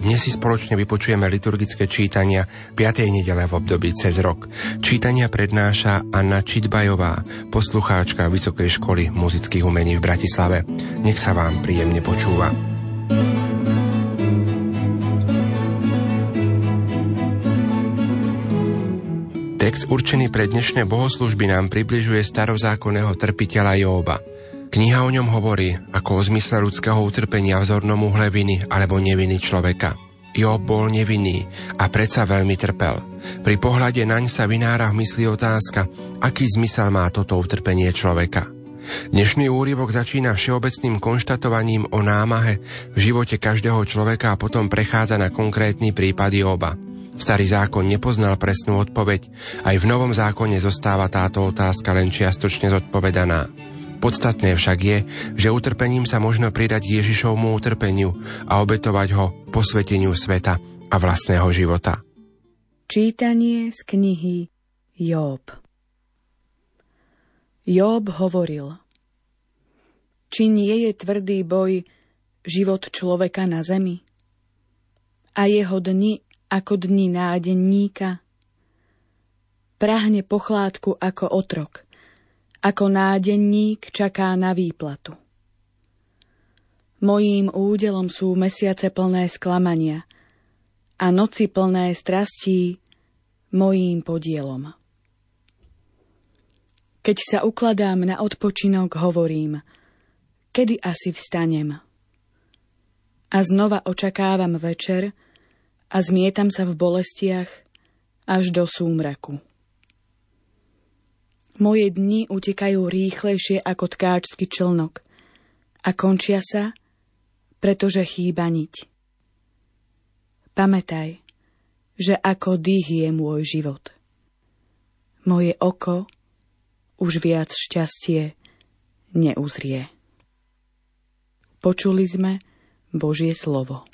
Dnes si spoločne vypočujeme liturgické čítania 5. nedele v období cez rok. Čítania prednáša Anna Čitbajová, poslucháčka Vysokej školy muzických umení v Bratislave. Nech sa vám príjemne počúva. Text určený pre dnešné bohoslužby nám približuje starozákonného trpiteľa Jóba – Kniha o ňom hovorí ako o zmysle ľudského utrpenia v zornom uhle viny alebo neviny človeka. Job bol nevinný a predsa veľmi trpel. Pri pohľade naň sa vynára v mysli otázka, aký zmysel má toto utrpenie človeka. Dnešný úryvok začína všeobecným konštatovaním o námahe v živote každého človeka a potom prechádza na konkrétny prípad Joba. Starý zákon nepoznal presnú odpoveď, aj v Novom zákone zostáva táto otázka len čiastočne zodpovedaná. Podstatné však je, že utrpením sa možno pridať Ježišovmu utrpeniu a obetovať ho posveteniu sveta a vlastného života. Čítanie z knihy Job Job hovoril Či nie je tvrdý boj život človeka na zemi? A jeho dni ako dni nádenníka? Prahne pochládku ako otrok – ako nádenník čaká na výplatu. Mojím údelom sú mesiace plné sklamania a noci plné strastí mojím podielom. Keď sa ukladám na odpočinok, hovorím, kedy asi vstanem. A znova očakávam večer a zmietam sa v bolestiach až do súmraku. Moje dni utekajú rýchlejšie ako tkáčsky člnok a končia sa, pretože chýba niť. Pamätaj, že ako dých je môj život. Moje oko už viac šťastie neuzrie. Počuli sme Božie slovo.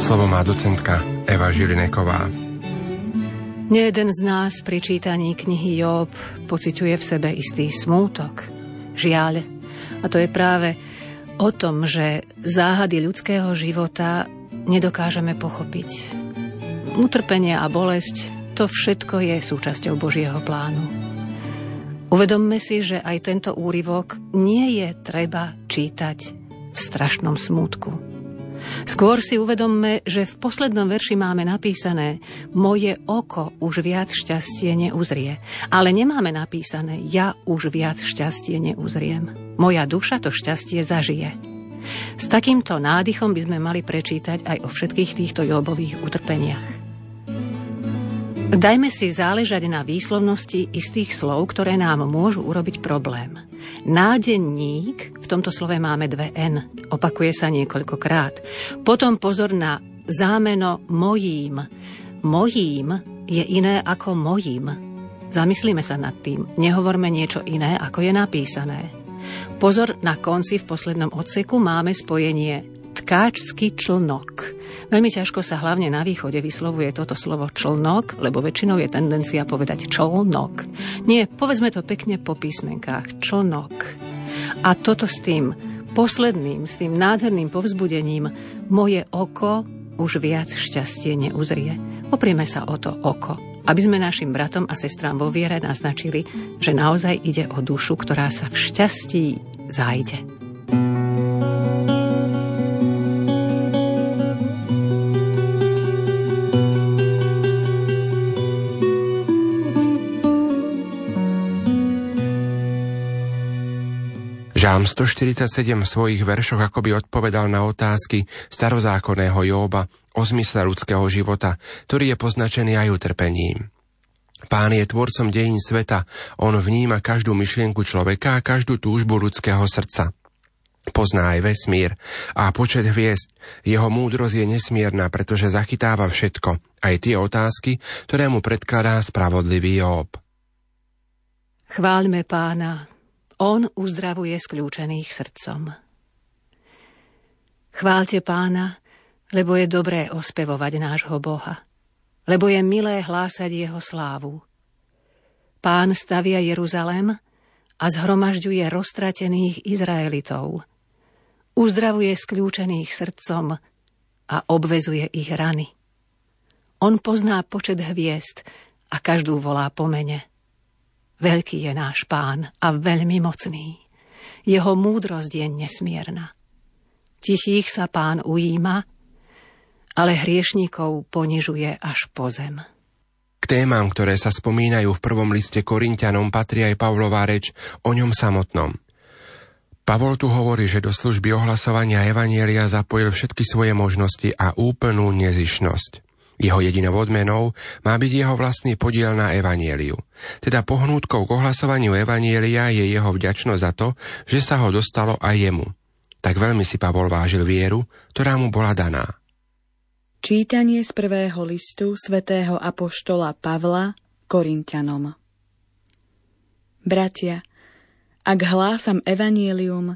Slovo má docentka Eva Žilineková. Nejeden z nás pri čítaní knihy Job pociťuje v sebe istý smútok, žiaľ. A to je práve o tom, že záhady ľudského života nedokážeme pochopiť. Utrpenie a bolesť, to všetko je súčasťou Božieho plánu. Uvedomme si, že aj tento úryvok nie je treba čítať v strašnom smútku Skôr si uvedomme, že v poslednom verši máme napísané Moje oko už viac šťastie neuzrie. Ale nemáme napísané Ja už viac šťastie neuzriem. Moja duša to šťastie zažije. S takýmto nádychom by sme mali prečítať aj o všetkých týchto Jobových utrpeniach. Dajme si záležať na výslovnosti istých slov, ktoré nám môžu urobiť problém. Nádenník, v tomto slove máme dve N, opakuje sa niekoľkokrát. Potom pozor na zámeno mojím. Mojím je iné ako mojím. Zamyslíme sa nad tým, nehovorme niečo iné, ako je napísané. Pozor na konci v poslednom odseku máme spojenie tkáčsky člnok. Veľmi ťažko sa hlavne na východe vyslovuje toto slovo člnok, lebo väčšinou je tendencia povedať člnok. Nie, povedzme to pekne po písmenkách. Člnok. A toto s tým posledným, s tým nádherným povzbudením moje oko už viac šťastie neuzrie. Oprieme sa o to oko, aby sme našim bratom a sestrám vo viere naznačili, že naozaj ide o dušu, ktorá sa v šťastí zájde. Žálm 147 v svojich veršoch akoby odpovedal na otázky starozákonného Jóba o zmysle ľudského života, ktorý je poznačený aj utrpením. Pán je tvorcom dejín sveta, on vníma každú myšlienku človeka a každú túžbu ľudského srdca. Pozná aj vesmír a počet hviezd. Jeho múdrosť je nesmierna, pretože zachytáva všetko, aj tie otázky, ktoré mu predkladá spravodlivý Job. Chváľme pána, on uzdravuje skľúčených srdcom. Chváľte pána, lebo je dobré ospevovať nášho Boha, lebo je milé hlásať jeho slávu. Pán stavia Jeruzalem a zhromažďuje roztratených Izraelitov. Uzdravuje skľúčených srdcom a obvezuje ich rany. On pozná počet hviezd a každú volá po mene. Veľký je náš pán a veľmi mocný. Jeho múdrosť je nesmierna. Tichých sa pán ujíma, ale hriešnikov ponižuje až po zem. K témam, ktoré sa spomínajú v prvom liste Korintianom, patrí aj Pavlová reč o ňom samotnom. Pavol tu hovorí, že do služby ohlasovania Evanielia zapojil všetky svoje možnosti a úplnú nezišnosť. Jeho jedinou odmenou má byť jeho vlastný podiel na evanieliu. Teda pohnútkou k ohlasovaniu evanielia je jeho vďačnosť za to, že sa ho dostalo aj jemu. Tak veľmi si Pavol vážil vieru, ktorá mu bola daná. Čítanie z prvého listu svätého Apoštola Pavla Korintianom Bratia, ak hlásam evanielium,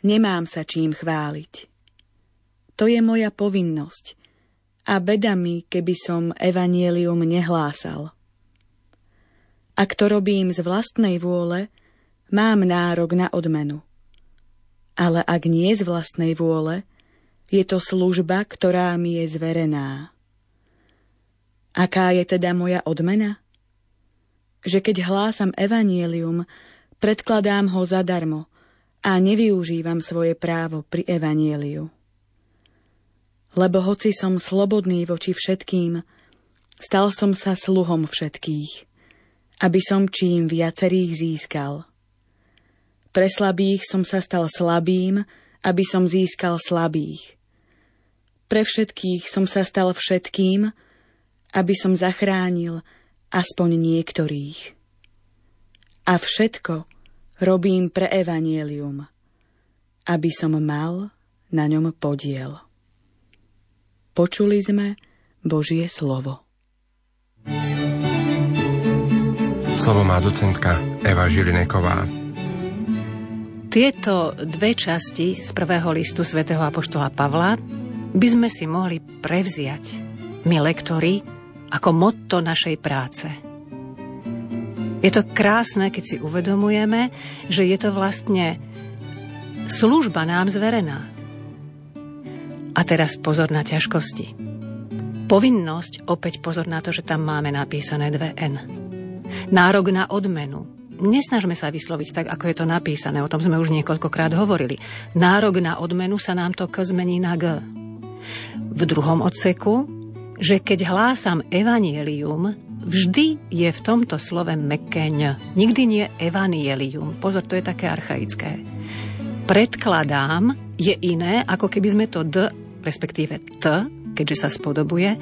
nemám sa čím chváliť. To je moja povinnosť – a beda mi, keby som evanielium nehlásal. Ak to robím z vlastnej vôle, mám nárok na odmenu. Ale ak nie z vlastnej vôle, je to služba, ktorá mi je zverená. Aká je teda moja odmena? Že keď hlásam evanielium, predkladám ho zadarmo a nevyužívam svoje právo pri evanieliu lebo hoci som slobodný voči všetkým, stal som sa sluhom všetkých, aby som čím viacerých získal. Pre slabých som sa stal slabým, aby som získal slabých. Pre všetkých som sa stal všetkým, aby som zachránil aspoň niektorých. A všetko robím pre evanielium, aby som mal na ňom podiel. Počuli sme Božie slovo. Slovo má docentka Eva Žilineková. Tieto dve časti z prvého listu svätého Apoštola Pavla by sme si mohli prevziať, my lektori, ako motto našej práce. Je to krásne, keď si uvedomujeme, že je to vlastne služba nám zverená. A teraz pozor na ťažkosti. Povinnosť, opäť pozor na to, že tam máme napísané dve N. Nárok na odmenu. Nesnažme sa vysloviť tak, ako je to napísané, o tom sme už niekoľkokrát hovorili. Nárok na odmenu sa nám to K zmení na G. V druhom odseku, že keď hlásam evanielium, vždy je v tomto slove mekeň. Nikdy nie evanielium. Pozor, to je také archaické. Predkladám je iné, ako keby sme to D respektíve T, keďže sa spodobuje,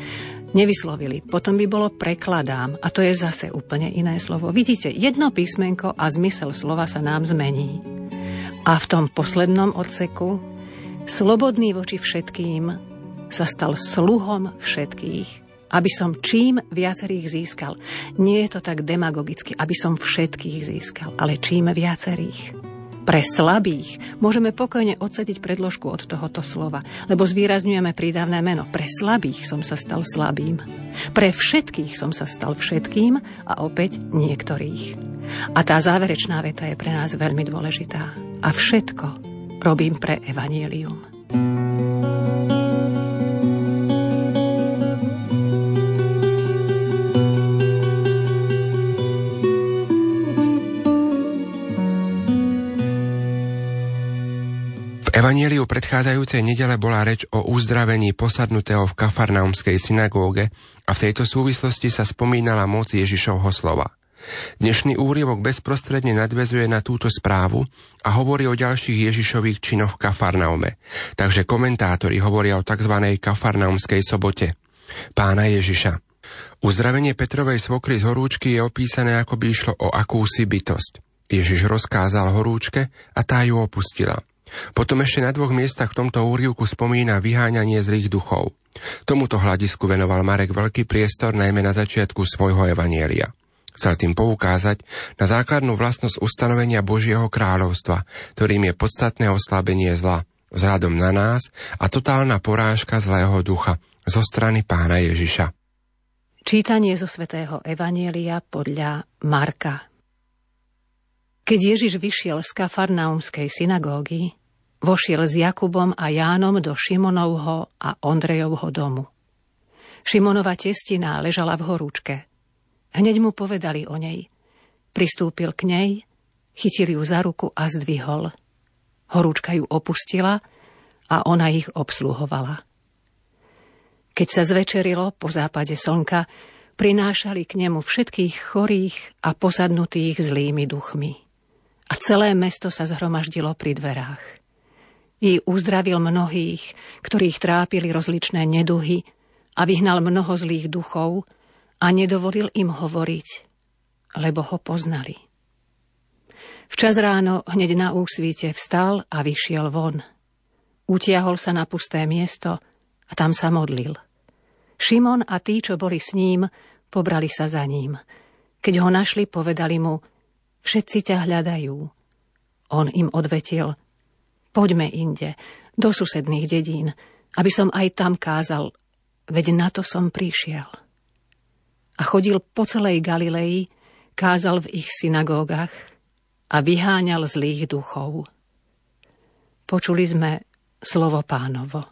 nevyslovili. Potom by bolo prekladám a to je zase úplne iné slovo. Vidíte, jedno písmenko a zmysel slova sa nám zmení. A v tom poslednom odseku slobodný voči všetkým sa stal sluhom všetkých, aby som čím viacerých získal. Nie je to tak demagogicky, aby som všetkých získal, ale čím viacerých. Pre slabých môžeme pokojne odsadiť predložku od tohoto slova, lebo zvýrazňujeme prídavné meno. Pre slabých som sa stal slabým. Pre všetkých som sa stal všetkým a opäť niektorých. A tá záverečná veta je pre nás veľmi dôležitá. A všetko robím pre evanielium. Evanieliu predchádzajúcej nedele bola reč o uzdravení posadnutého v kafarnaumskej synagóge a v tejto súvislosti sa spomínala moc Ježišovho slova. Dnešný úryvok bezprostredne nadvezuje na túto správu a hovorí o ďalších Ježišových činoch v Kafarnaume. Takže komentátori hovoria o tzv. Kafarnaumskej sobote. Pána Ježiša. Uzdravenie Petrovej svokry z horúčky je opísané ako by išlo o akúsi bytosť. Ježiš rozkázal horúčke a tá ju opustila. Potom ešte na dvoch miestach v tomto úrivku spomína vyháňanie zlých duchov. Tomuto hľadisku venoval Marek veľký priestor najmä na začiatku svojho evanielia. Chcel tým poukázať na základnú vlastnosť ustanovenia Božieho kráľovstva, ktorým je podstatné oslabenie zla, vzhľadom na nás a totálna porážka zlého ducha zo strany pána Ježiša. Čítanie zo svätého Evanielia podľa Marka. Keď Ježiš vyšiel z Kafarnaumskej synagógy, vošiel s Jakubom a Jánom do Šimonovho a Ondrejovho domu. Šimonova testina ležala v horúčke. Hneď mu povedali o nej. Pristúpil k nej, chytil ju za ruku a zdvihol. Horúčka ju opustila a ona ich obsluhovala. Keď sa zvečerilo po západe slnka, prinášali k nemu všetkých chorých a posadnutých zlými duchmi. A celé mesto sa zhromaždilo pri dverách. I uzdravil mnohých, ktorých trápili rozličné neduhy a vyhnal mnoho zlých duchov a nedovolil im hovoriť, lebo ho poznali. Včas ráno hneď na úsvite vstal a vyšiel von. Utiahol sa na pusté miesto – a tam sa modlil. Šimon a tí, čo boli s ním, pobrali sa za ním. Keď ho našli, povedali mu, všetci ťa hľadajú. On im odvetil, poďme inde, do susedných dedín, aby som aj tam kázal, veď na to som prišiel. A chodil po celej Galilei, kázal v ich synagógach a vyháňal zlých duchov. Počuli sme slovo pánovo.